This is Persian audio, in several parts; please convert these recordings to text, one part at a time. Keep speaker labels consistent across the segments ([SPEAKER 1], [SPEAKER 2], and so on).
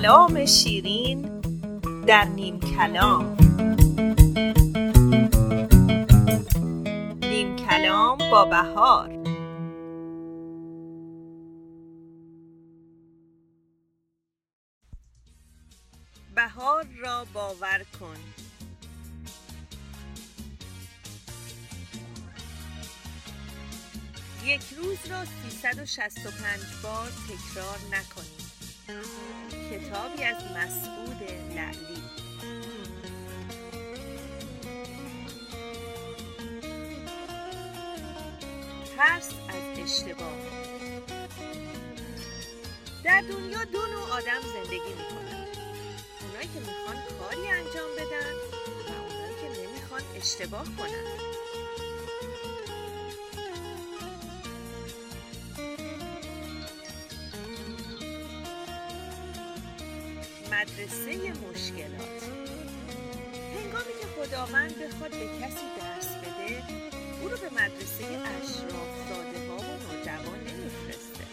[SPEAKER 1] کلام شیرین در نیم کلام. نیم کلام با بهار. بهار را باور کن. یک روز را 365 بار تکرار نکنید کتابی از مسعود لعلی. ترس از اشتباه. در دنیا دو نوع آدم زندگی می‌کنن. اونایی که می‌خوان کاری انجام بدن و اونایی که نمی‌خوان اشتباه کنن. مدرسه مشکلات. هنگامی که خداوند بخواد به کسی درس بده او رو به مدرسه اشراف زاده ها و نوجوان نمیفرسته.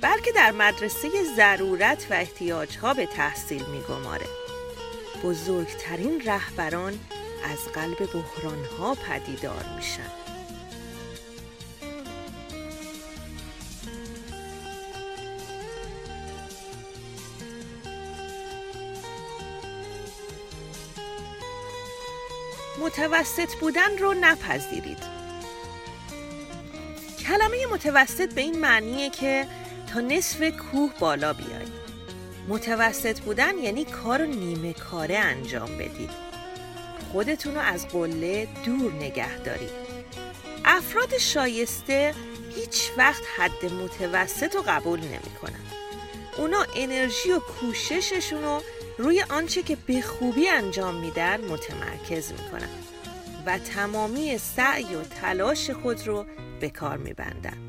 [SPEAKER 1] بلکه در مدرسه ضرورت و احتیاج ها به تحصیل میگماره. بزرگترین رهبران از قلب بحران ها پدیدار میشن. متوسط بودن رو نپذیرید. کلمه متوسط به این معنیه که تا نصف کوه بالا بیاید متوسط بودن یعنی کار رو نیمه کاره انجام بدید. خودتون رو از قله دور نگه دارید. افراد شایسته هیچ وقت حد متوسط رو قبول نمی کنن. اونا انرژی و کوشششون رو روی آنچه که به خوبی انجام میدن متمرکز می‌کنن. و تمامی سعی و تلاش خود رو به کار میبندن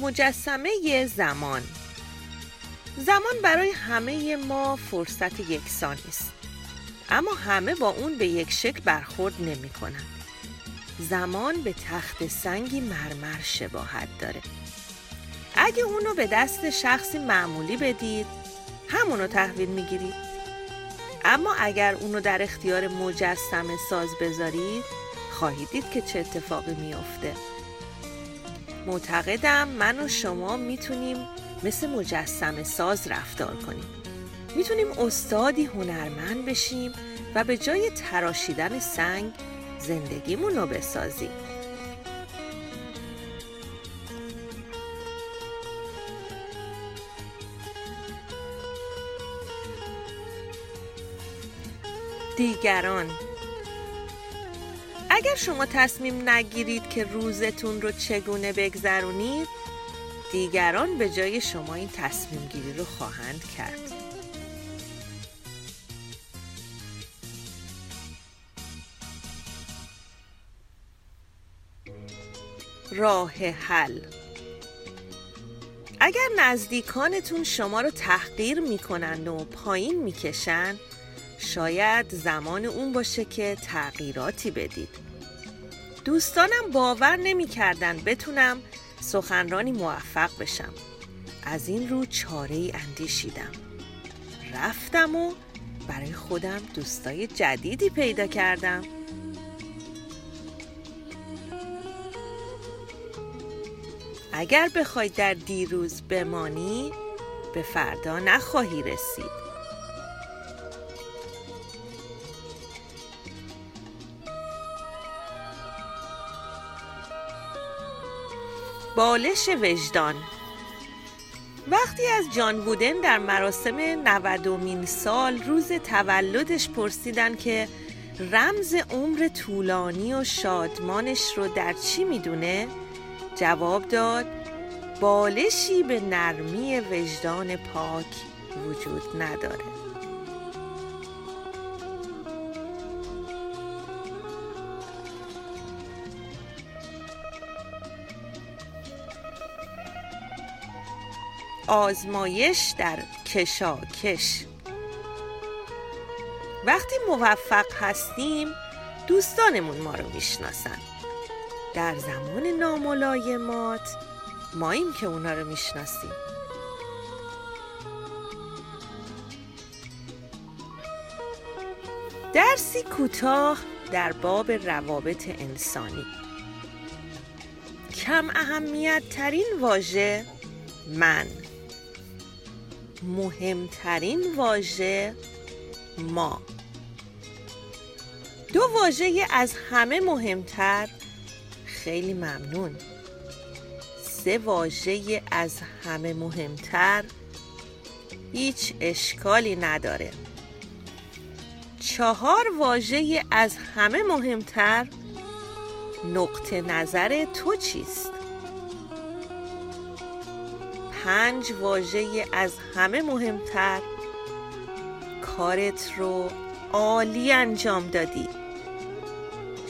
[SPEAKER 1] مجسمه زمان. زمان برای همه ما فرصت یکسانی است. اما همه با اون به یک شکل برخورد نمی کنن. زمان به تخت سنگی مرمر شباهت داره. اگه اونو به دست شخصی معمولی بدید همونو تحویل می‌گیرید. اما اگر اونو در اختیار مجسم ساز بذارید خواهید دید که چه اتفاقی میافته. معتقدم من و شما می‌تونیم مثل مجسم ساز رفتار کنیم. می‌تونیم استادی هنرمند بشیم و به جای تراشیدن سنگ زندگیمون رو بسازیم دیگران اگر شما تصمیم نگیرید که روزتون رو چگونه بگذرونید دیگران به جای شما این تصمیم گیری رو خواهند کرد. راه حل. اگر نزدیکانتون شما رو تحقیر می‌کنند و پایین می‌کشن شاید زمان اون باشه که تغییراتی بدید. دوستانم باور نمی‌کردن بتونم سخنرانی موفق بشم. از این رو چاره ای اندیشیدم. رفتم و برای خودم دوستای جدیدی پیدا کردم. اگر بخوای در دیروز بمانی به فردا نخواهی رسید. بالش وجدان. وقتی از جان بودن در مراسم نودومین سال روز تولدش پرسیدن که رمز عمر طولانی و شادمانش رو در چی می‌دونه جواب داد بالشی به نرمی وجدان پاک وجود نداره. آزمایش در کشاکش. وقتی موفق هستیم دوستانمون ما رو می‌شناسن. در زمان ناملایمات ماییم که اونا رو می‌شناسیم. درسی کوتاه در باب روابط انسانی. کم اهمیت ترین واژه من. مهمترین واژه ما. دو واژه از همه مهمتر خیلی ممنون. سه واژه از همه مهمتر. هیچ اشکالی نداره. چهار واژه از همه مهمتر. نقطه نظر تو چیست؟ پنج واژه از همه مهمتر. کارت رو عالی انجام دادی.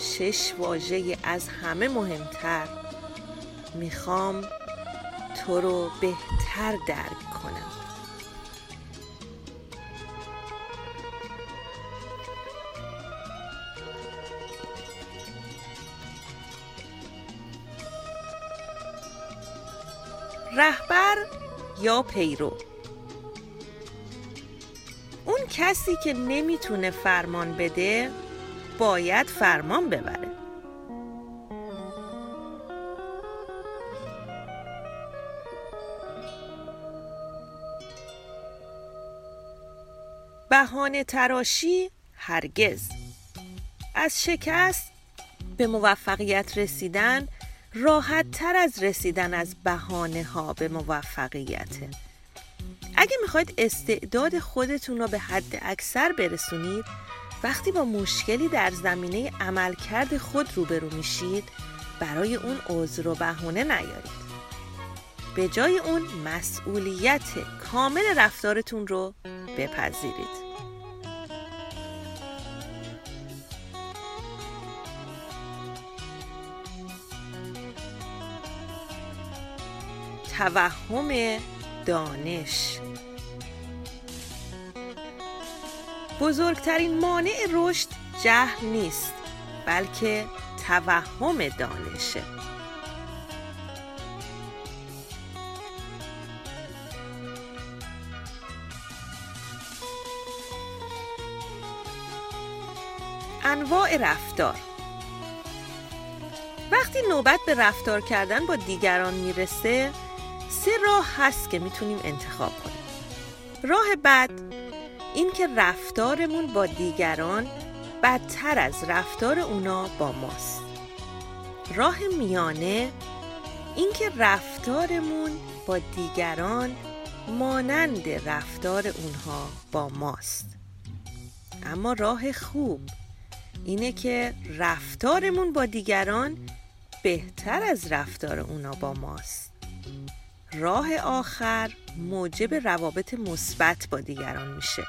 [SPEAKER 1] شش واژه از همه مهمتر. می‌خوام تو رو بهتر درک کنم. رهبر یا پیرو؟ اون کسی که نمی‌تونه فرمان بده باید فرمان ببره. بهانه تراشی هرگز. از شکست به موفقیت رسیدن راحت تر از رسیدن از بهانه ها به موفقیته اگه می‌خواید استعداد خودتون رو به حد اکثر برسونید وقتی با مشکلی در زمینه عملکرد خود روبرو میشید برای اون عذر و بهانه نیارید. به جای اون مسئولیت کامل رفتارتون رو بپذیرید. توهم دانش. بزرگترین مانع رشد جهل نیست بلکه توهم دانشه. انواع رفتار. وقتی نوبت به رفتار کردن با دیگران می‌رسه سه راه هست که می‌تونیم انتخاب کنیم. راه بعد این که رفتارمون با دیگران بدتر از رفتار اونا با ماست. راه میانه اینکه رفتارمون با دیگران مانند رفتار اونها با ماست. اما راه خوب اینه که رفتارمون با دیگران بهتر از رفتار اونا با ماست. راه آخر موجب روابط مثبت با دیگران میشه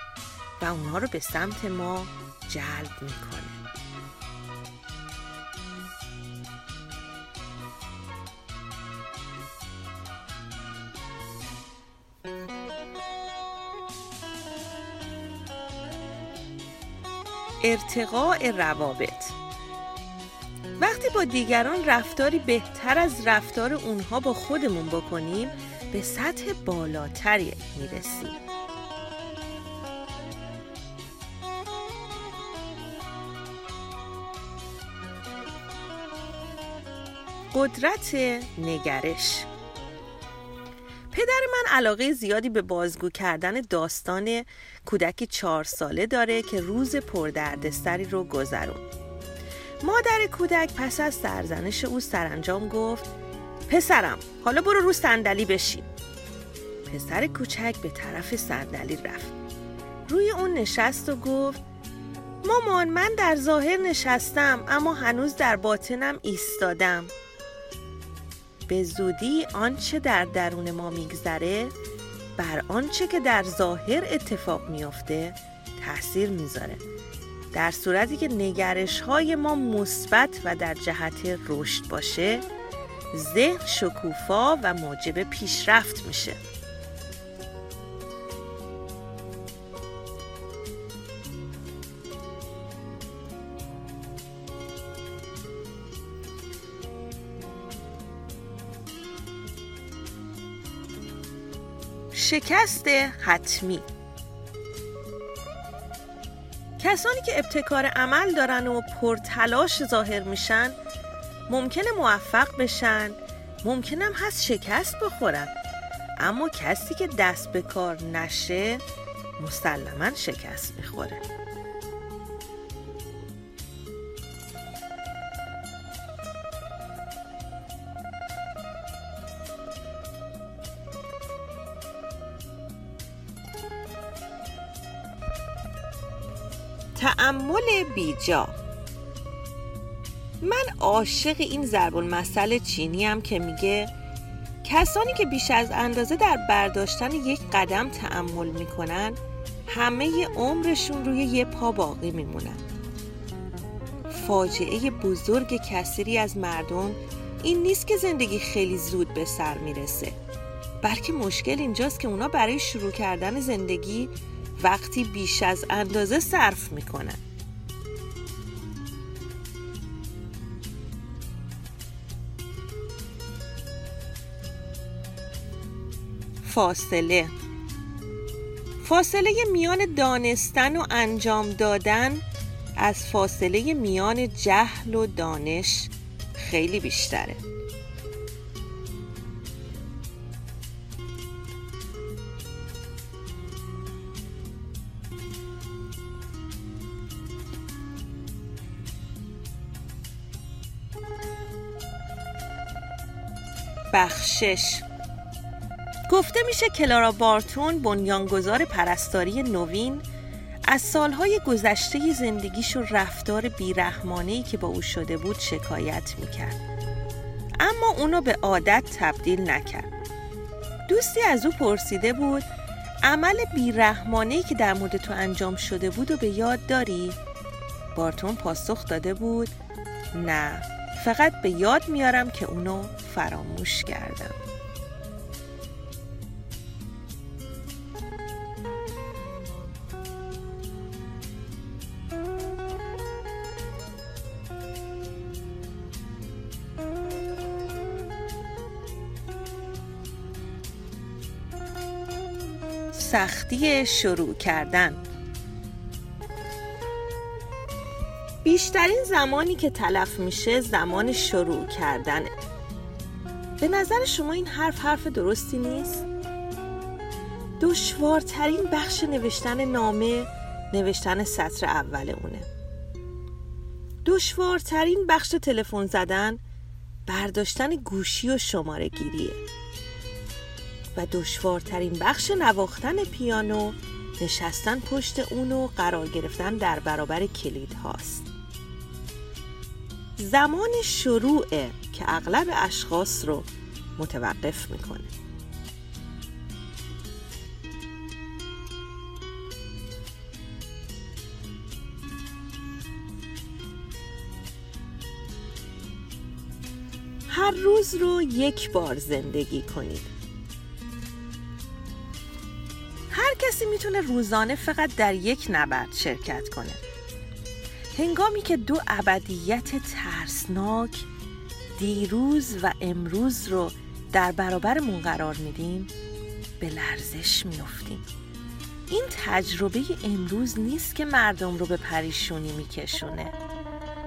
[SPEAKER 1] و اونها رو به سمت ما جلب می‌کنه. ارتقاء روابط. وقتی با دیگران رفتاری بهتر از رفتار اونها با خودمون بکنیم به سطح بالاتری می‌رسیم. قدرت نگرش. پدر من علاقه زیادی به بازگو کردن داستان کودکی چهار ساله داره که روز پردردسری رو گذرون مادر کودک پس از سرزنش او سرانجام گفت پسرم حالا برو رو صندلی بشین. پسر کوچک به طرف صندلی رفت. روی اون نشست و گفت مامان من در ظاهر نشستم اما هنوز در باطنم ایستادم. به زودی آنچه در درون ما میگذره بر آنچه که در ظاهر اتفاق میافته تاثیر می‌ذاره. در صورتی که نگرش های ما مثبت و در جهت رشد باشه ذهن شکوفا و موجب پیشرفت میشه. شکست حتمی کسانی که ابتکار عمل دارن و پرتلاش ظاهر میشن ممکنه موفق بشن ممکنم هست شکست بخورن. اما کسی که دست به کار نشه مسلما شکست می‌خوره. بیجا من عاشق این ضرب المثل چینی هم که میگه کسانی که بیش از اندازه در برداشتن یک قدم تعمل می‌کنن همه عمرشون روی یه پا باقی میمونن. فاجعه بزرگ کسری از مردم این نیست که زندگی خیلی زود به سر می‌رسه بلکه مشکل اینجاست که اونا برای شروع کردن زندگی وقتی بیش از اندازه صرف می‌کنن. فاصله. فاصله میان دانستن و انجام دادن از فاصله میان جهل و دانش خیلی بیشتره. بخشش. گفته میشه کلارا بارتون بنیانگذار پرستاری نوین از سالهای گذشته زندگیش و رفتار بیرحمانهی که با او شده بود شکایت می‌کرد. اما اونو به عادت تبدیل نکرد. دوستی از او پرسیده بود عمل بیرحمانهی که در مورد تو انجام شده بود و به یاد داری؟ بارتون پاسخ داده بود نه فقط به یاد میارم که اونو فراموش کردم. سختی شروع کردن. بیشترین زمانی که تلف میشه زمان شروع کردنه. به نظر شما این حرف حرف درستی نیست؟ دشوارترین بخش نوشتن نامه نوشتن سطر اول اونه. دشوارترین بخش تلفن زدن برداشتن گوشی و شماره گیریه و دشوارترین بخش نواختن پیانو نشستن پشت اون و قرار گرفتن در برابر کلید هاست. زمان شروعه که اغلب اشخاص رو متوقف می‌کنه. هر روز رو یک بار زندگی کنید. کسی می‌تونه روزانه فقط در یک نبرد شرکت کنه. هنگامی که دو ابدیت ترسناک دیروز و امروز رو در برابرمون قرار میدیم به لرزش میفتیم این تجربه امروز نیست که مردم رو به پریشونی میکشونه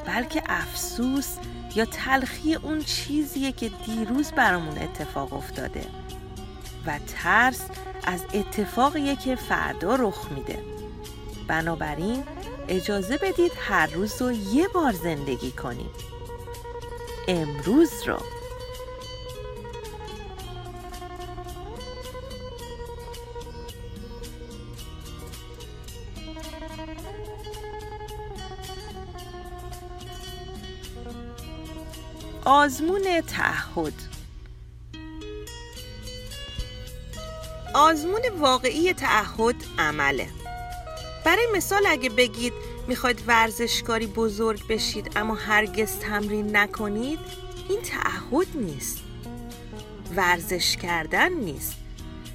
[SPEAKER 1] بلکه افسوس یا تلخی اون چیزیه که دیروز برامون اتفاق افتاده. و ترس از اتفاقیه که فردا رخ میده. بنابراین اجازه بدید هر روز رو یه بار زندگی کنیم. امروز رو. آزمون تعهد. آزمون واقعی تعهد عمله. برای مثال اگه بگید می‌خواید ورزشکاری بزرگ بشید اما هرگز تمرین نکنید این تعهد نیست. ورزش کردن نیست.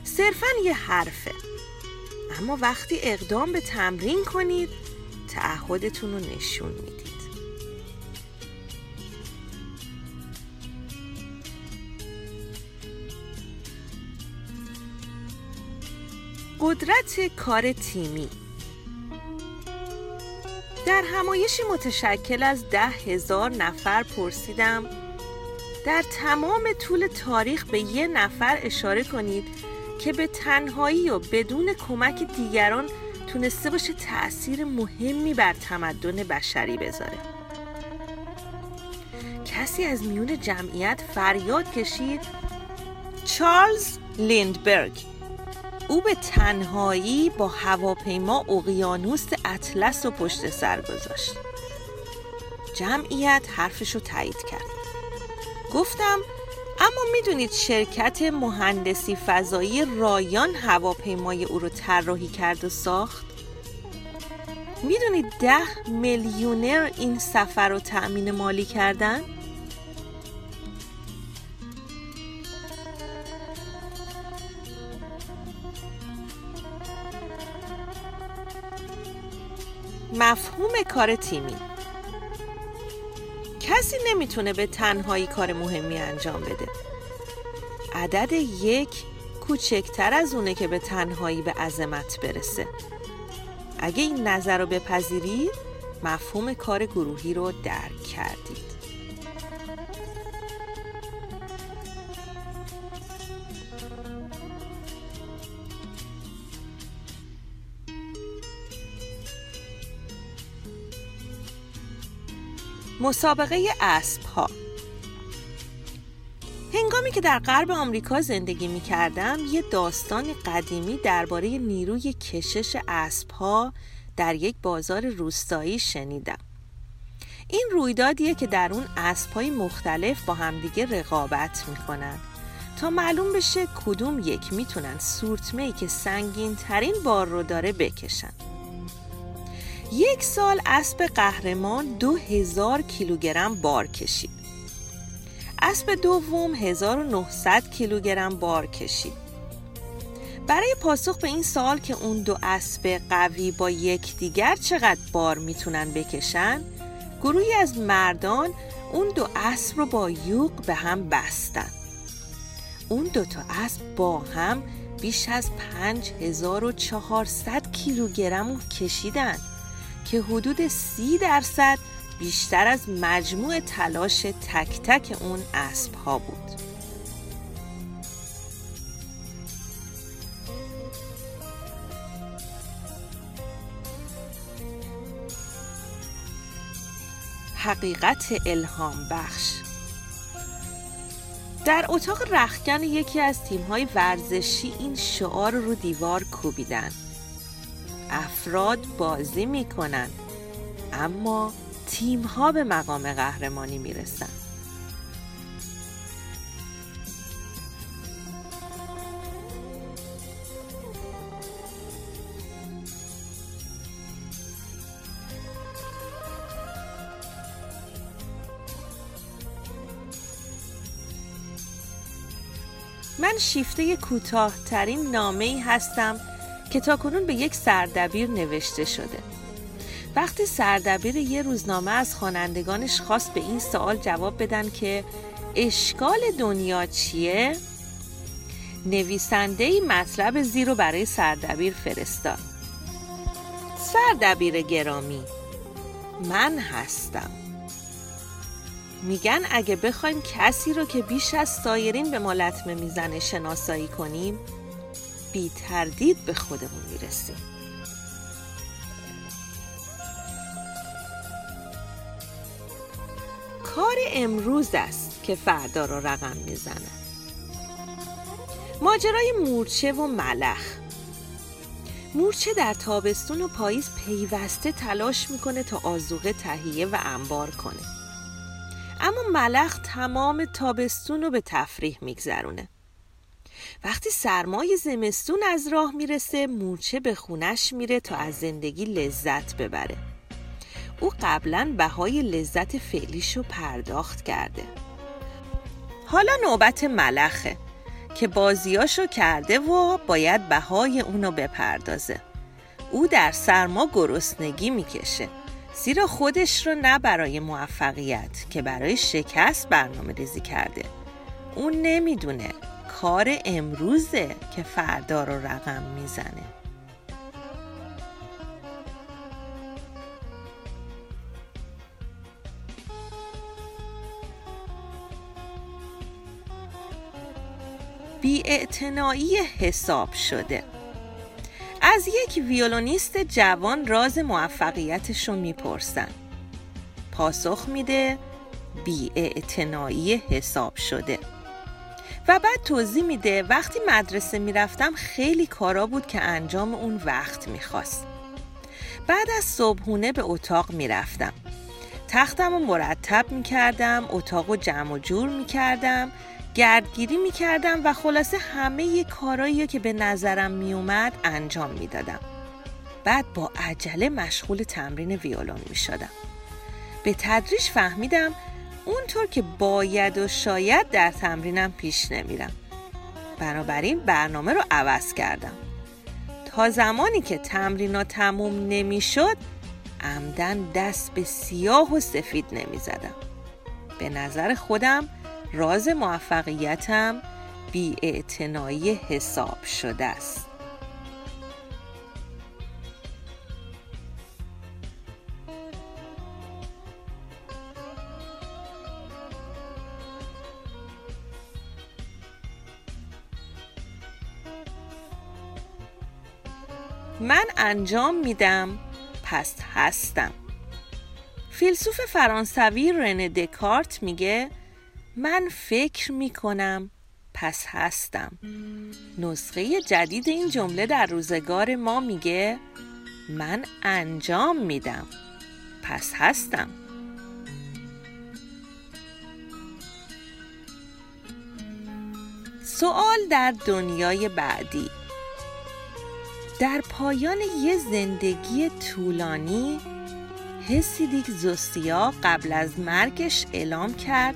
[SPEAKER 1] صرفا یه حرفه. اما وقتی اقدام به تمرین کنید تعهدتون رو نشون می‌دید. قدرت کار تیمی. در همایشی متشکل از ده هزار نفر پرسیدم در تمام طول تاریخ به یه نفر اشاره کنید که به تنهایی و بدون کمک دیگران تونسته باشه تأثیر مهمی بر تمدن بشری بذاره. کسی از میون جمعیت فریاد کشید چارلز لیندبرگ. او به تنهایی با هواپیما اقیانوس اطلس و پشت سر گذاشت. جمعیت حرفش رو تایید کرد. گفتم اما می‌دونید شرکت مهندسی فضایی رایان هواپیمای او رو طراحی کرد و ساخت؟ می‌دونید ده میلیونر این سفر رو تأمین مالی کردن؟ مفهوم کار تیمی. کسی نمی‌تونه به تنهایی کار مهمی انجام بده. عدد یک کوچکتر از اونه که به تنهایی به عظمت برسه. اگه این نظر رو بپذیرید مفهوم کار گروهی رو درک کردید مسابقه اسب ها هنگامی که در غرب آمریکا زندگی می کردم یه داستان قدیمی درباره نیروی کشش اسب ها در یک بازار روستایی شنیدم. این رویدادیه که در اون اسب های مختلف با همدیگه رقابت می‌کنن. تا معلوم بشه کدوم یک می‌تونن سورتمه ای که سنگین ترین بار رو داره بکشن. یک سال اسب قهرمان دو هزار کیلوگرم بار کشید. اسب دوم 1900 کیلوگرم بار کشید. برای پاسخ به این سال که اون دو اسب قوی با یکدیگر چقدر بار می‌تونن بکشن گروهی از مردان اون دو اسب رو با یوق به هم بستن. اون دو تا اسب با هم بیش از 5400 کیلوگرم کشیدن. که حدود سی درصد بیشتر از مجموع تلاش تک تک اون اسب ها بود. حقیقت الهام بخش. در اتاق رخکن یکی از تیم‌های ورزشی این شعار رو دیوار کوبیدن. افراد بازی می‌کنن اما تیم ها به مقام قهرمانی می‌رسن من شیفته کوتاهترین نامه ای هستم که تاکنون به یک سردبیر نوشته شده. وقتی سردبیر یه روزنامه از خوانندگانش خواست به این سوال جواب بدن که اشکال دنیا چیه؟ نویسنده ای مطلب زیر برای سردبیر فرستاد. سردبیر گرامی من هستم. میگن اگه بخوایم کسی رو که بیش از سایرین به ما لطمه می‌زنه شناسایی کنیم بی تردید به خودمون می‌رسیم. کار امروز است که فردا را رقم می‌زنه. ماجرای مورچه و ملخ. مورچه در تابستون و پاییز پیوسته تلاش می‌کنه تا آزوقه تهیه و انبار کنه. اما ملخ تمام تابستون رو به تفریح میگذرونه. وقتی سرمای زمستون از راه می‌رسه مورچه به خونش میره تا از زندگی لذت ببره. او قبلا بهای لذت فعلیشو پرداخت کرده. حالا نوبت ملخه که بازیاشو کرده و باید بهای اونو بپردازه. او در سرما گرسنگی می‌کشه زیرا خودش رو نه برای موفقیت که برای شکست برنامه ریزی کرده. اون نمی‌دونه. کار امروزه که فردا رو رقم می‌زنه. بیاعتنایی حساب شده. از یک ویولونیست جوان راز موفقیتش رو می‌پرسن. پاسخ میده بیاعتنایی حساب شده. بعد توضیح میده وقتی مدرسه می‌رفتم خیلی کارا بود که انجام اون وقت می‌خواست. بعد از صبحونه به اتاق می‌رفتم. تختم رو مرتب می‌کردم اتاق رو جمع و جور می‌کردم گردگیری می‌کردم و خلاصه همه کارایی که به نظرم میومد انجام می‌دادم. بعد با عجله مشغول تمرین ویولون می‌شدم. به تدریج فهمیدم اونطور که باید و شاید در تمرینم پیش نمیرم. بنابراین برنامه رو عوض کردم. تا زمانی که تمرینا تموم نمی‌شد عمدن دست به سیاه و سفید نمی‌زدم. به نظر خودم راز موفقیتم بی حساب شده است. من انجام میدم پس هستم. فیلسوف فرانسوی رنه دکارت میگه من فکر می‌کنم پس هستم. نسخه جدید این جمله در روزگار ما میگه من انجام میدم پس هستم. سوال در دنیای بعدی. در پایان یه زندگی طولانی هسیدیک زوسیا قبل از مرگش اعلام کرد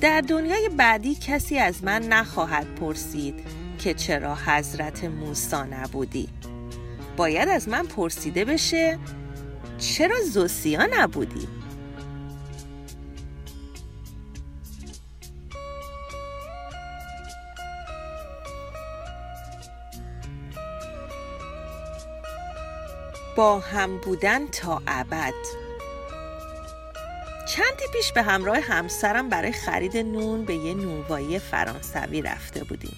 [SPEAKER 1] در دنیای بعدی کسی از من نخواهد پرسید که چرا حضرت موسا نبودی. باید از من پرسیده بشه چرا زوسیا نبودی؟ با هم بودن تا ابد. چندی پیش به همراه همسرم برای خرید نون به یه نونوایی فرانسوی رفته بودیم.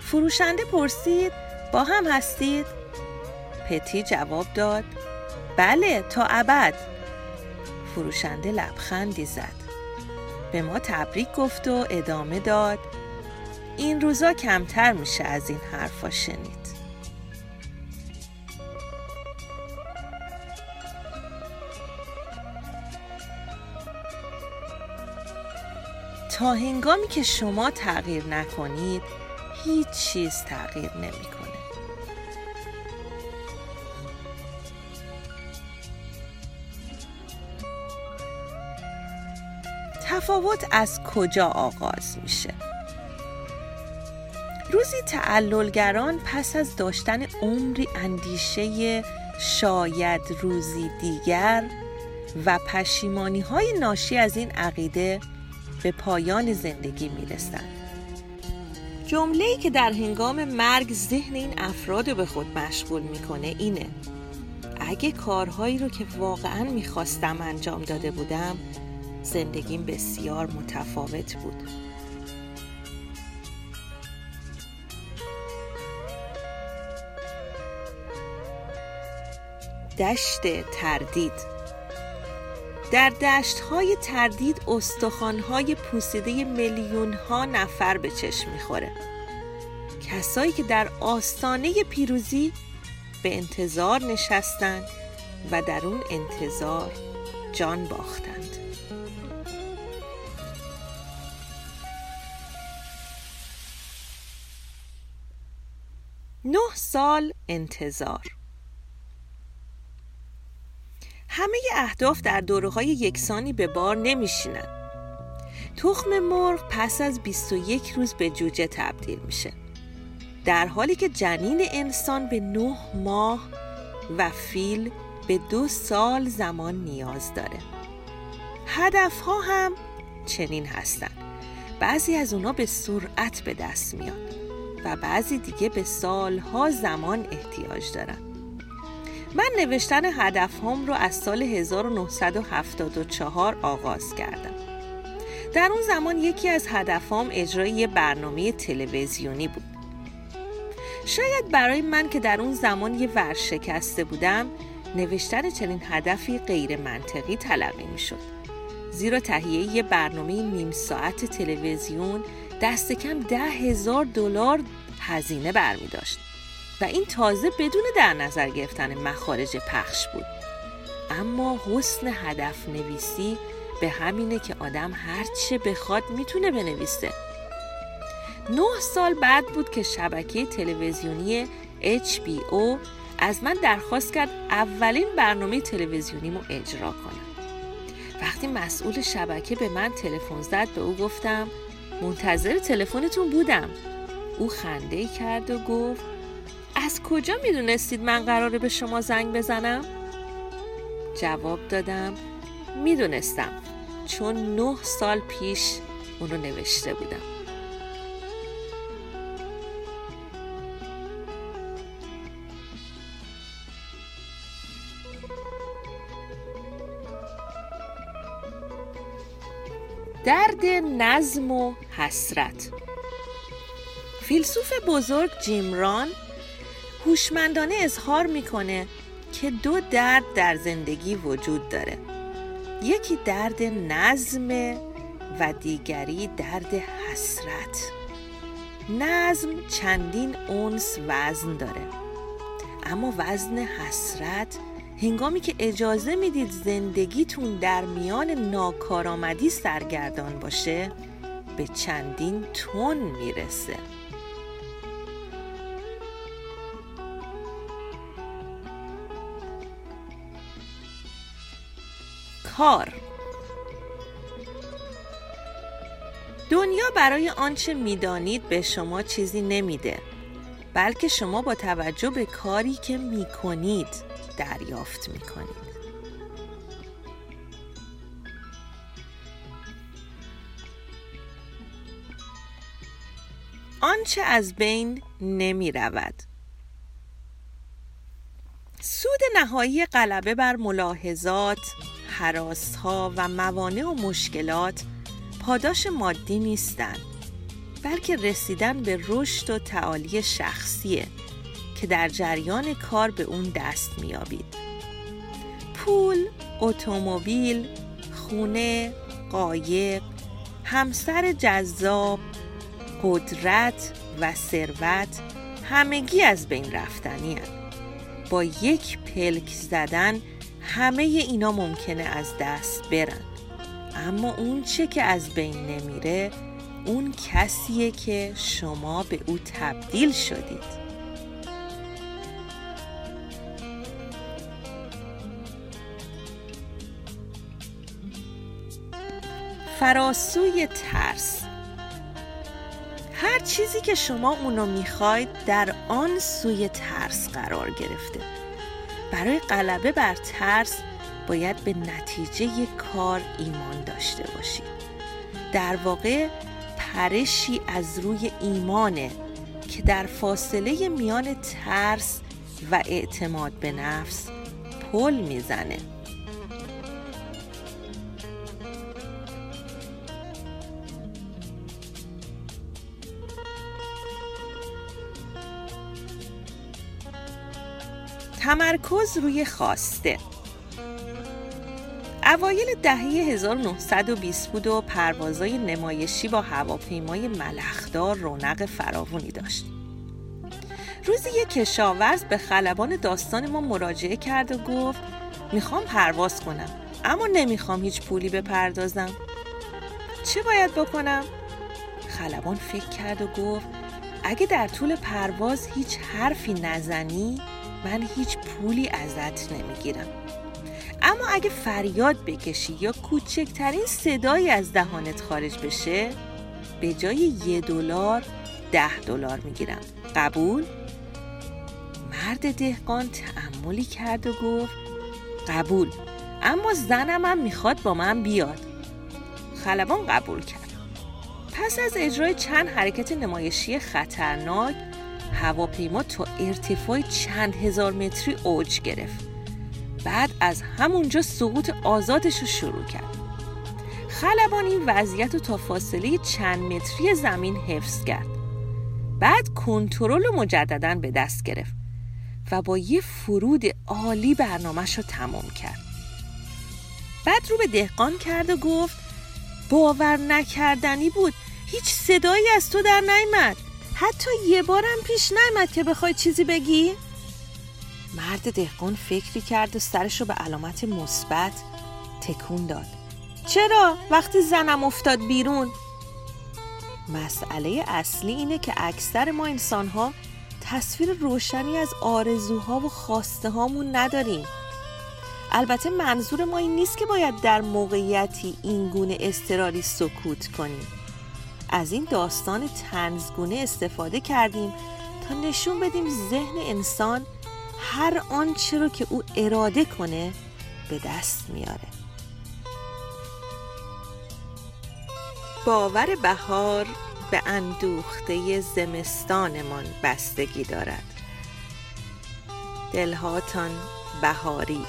[SPEAKER 1] فروشنده پرسید با هم هستید؟ پتی جواب داد بله تا ابد. فروشنده لبخندی زد. به ما تبریک گفت و ادامه داد. این روزا کمتر میشه از این حرفا شنید. تا هنگامی که شما تغییر نکنید هیچ چیز تغییر نمی‌کنه. تفاوت از کجا آغاز میشه؟ روزی تعللگران پس از داشتن عمری اندیشه شاید روزی دیگر و پشیمانی های ناشی از این عقیده به پایان زندگی می‌رسند جمله ای که در هنگام مرگ ذهن این افراد رو به خود مشغول می‌کنه اینه. اگه کارهایی رو که واقعا می‌خواستم انجام داده بودم زندگیم بسیار متفاوت بود. دشت تردید در دشت های تردید استخوان های پوسیده میلیون ها نفر به چشم می‌خوره. کسایی که در آستانه پیروزی به انتظار نشستند و در اون انتظار جان باختند. نه سال انتظار. همه اهداف در دوره های یکسانی به بار نمیشینن. تخم مرغ پس از 21 روز به جوجه تبدیل میشه. در حالی که جنین انسان به نه ماه و فیل به دو سال زمان نیاز داره. هدف ها هم چنین هستند بعضی از اونا به سرعت به دست میاد و بعضی دیگه به سالها زمان احتیاج دارن. من نوشتن هدف هم رو از سال 1974 آغاز کردم. در اون زمان یکی از هدفام اجرای یه برنامه تلویزیونی بود. شاید برای من که در اون زمان یه ورشکسته بودم نوشتن چنین هدفی غیر منطقی تلقی می شد زیرا تهیه یه برنامه نیم ساعت تلویزیون دست کم ده هزار دلار هزینه برمی داشت و این تازه بدون در نظر گرفتن مخارج پخش بود. اما حسن هدف نویسی به همینه که آدم هرچه بخواد می‌تونه بنویسه. نه سال بعد بود که شبکه تلویزیونی HBO از من درخواست کرد اولین برنامه تلویزیونیمو اجرا کنم. وقتی مسئول شبکه به من تلفن زد به او گفتم منتظر تلفنتون بودم. او خنده کرد و گفت از کجا می‌دونستید من قراره به شما زنگ بزنم؟ جواب دادم می‌دونستم چون نه سال پیش اونو نوشته بودم درد نظم و حسرت فیلسوف بزرگ جیمران هوشمندانه اظهار می‌کنه که دو درد در زندگی وجود داره. یکی درد نظم و دیگری درد حسرت. نظم چندین اونس وزن داره. اما وزن حسرت هنگامی که اجازه می‌دید زندگیتون در میان ناکارآمدی سرگردان باشه به چندین تون می‌رسه. کار. دنیا برای آنچه می‌دانید به شما چیزی نمیده بلکه شما با توجه به کاری که می‌کنید دریافت می‌کنید. آنچه از بین نمی رود سود نهایی غلبه بر ملاحظات حراس ها و موانع و مشکلات پاداش مادی نیستند بلکه رسیدن به رشد و تعالی شخصیه که در جریان کار به اون دست میابید پول، اتومبیل، خونه، قایق، همسر جذاب، قدرت و ثروت همگی از بین رفتنی با یک پلک زدن همه اینا ممکنه از دست برن. اما اون چه که از بین نمیره اون کسیه که شما به او تبدیل شدید. فراسوی ترس. هر چیزی که شما اونو می‌خواید در آن سوی ترس قرار گرفته. برای غلبه بر ترس باید به نتیجه کار ایمان داشته باشید در واقع پرشی از روی ایمانه که در فاصله میان ترس و اعتماد به نفس پل می‌زنه. تمرکز روی خواسته اوایل دهه 1920 بود و پروازای نمایشی با هواپیمای ملخدار رونق فراوانی داشت. روزی یک کشاورز به خلبان داستان ما مراجعه کرد و گفت می‌خوام پرواز کنم اما نمی‌خوام هیچ پولی بپردازم. چه باید بکنم؟ خلبان فکر کرد و گفت اگه در طول پرواز هیچ حرفی نزنی من هیچ پولی ازت نمی‌گیرم. اما اگه فریاد بکشی یا کوچکترین صدایی از دهانت خارج بشه به جای یه دلار ده دلار می‌گیرم. قبول؟ مرد دهقان تعملی کرد و گفت قبول. اما زنم هم می‌خواد با من بیاد. خلبان قبول کرد. پس از اجرای چند حرکت نمایشی خطرناک هواپیما تا ارتفاع چند هزار متری اوج گرفت. بعد از همونجا سقوط آزادش رو شروع کرد. خلبان این وضعیت رو تا فاصله چند متری زمین حفظ کرد. بعد کنترل رو مجددا به دست گرفت و با یه فرود عالی برنامهش رو تمام کرد. بعد رو به دهقان کرد و گفت باور نکردنی بود. هیچ صدایی از تو در نیامد. حتی یه بارم پیش نیامد که بخوای چیزی بگی؟ مرد دهقان فکری کرد و سرش رو به علامت مثبت تکون داد. چرا؟ وقتی زنم افتاد بیرون. مسئله اصلی اینه که اکثر ما انسان ها تصویر روشنی از آرزوها و خواسته هامون نداریم. البته منظور ما این نیست که باید در موقعیتی این گونه استراری سکوت کنیم. از این داستان تنزگونه استفاده کردیم تا نشون بدیم ذهن انسان هر آنچه رو که او اراده کنه به دست میاره. باور بهار به اندوخته زمستانمان بستگی دارد. دلهاتان بهاری.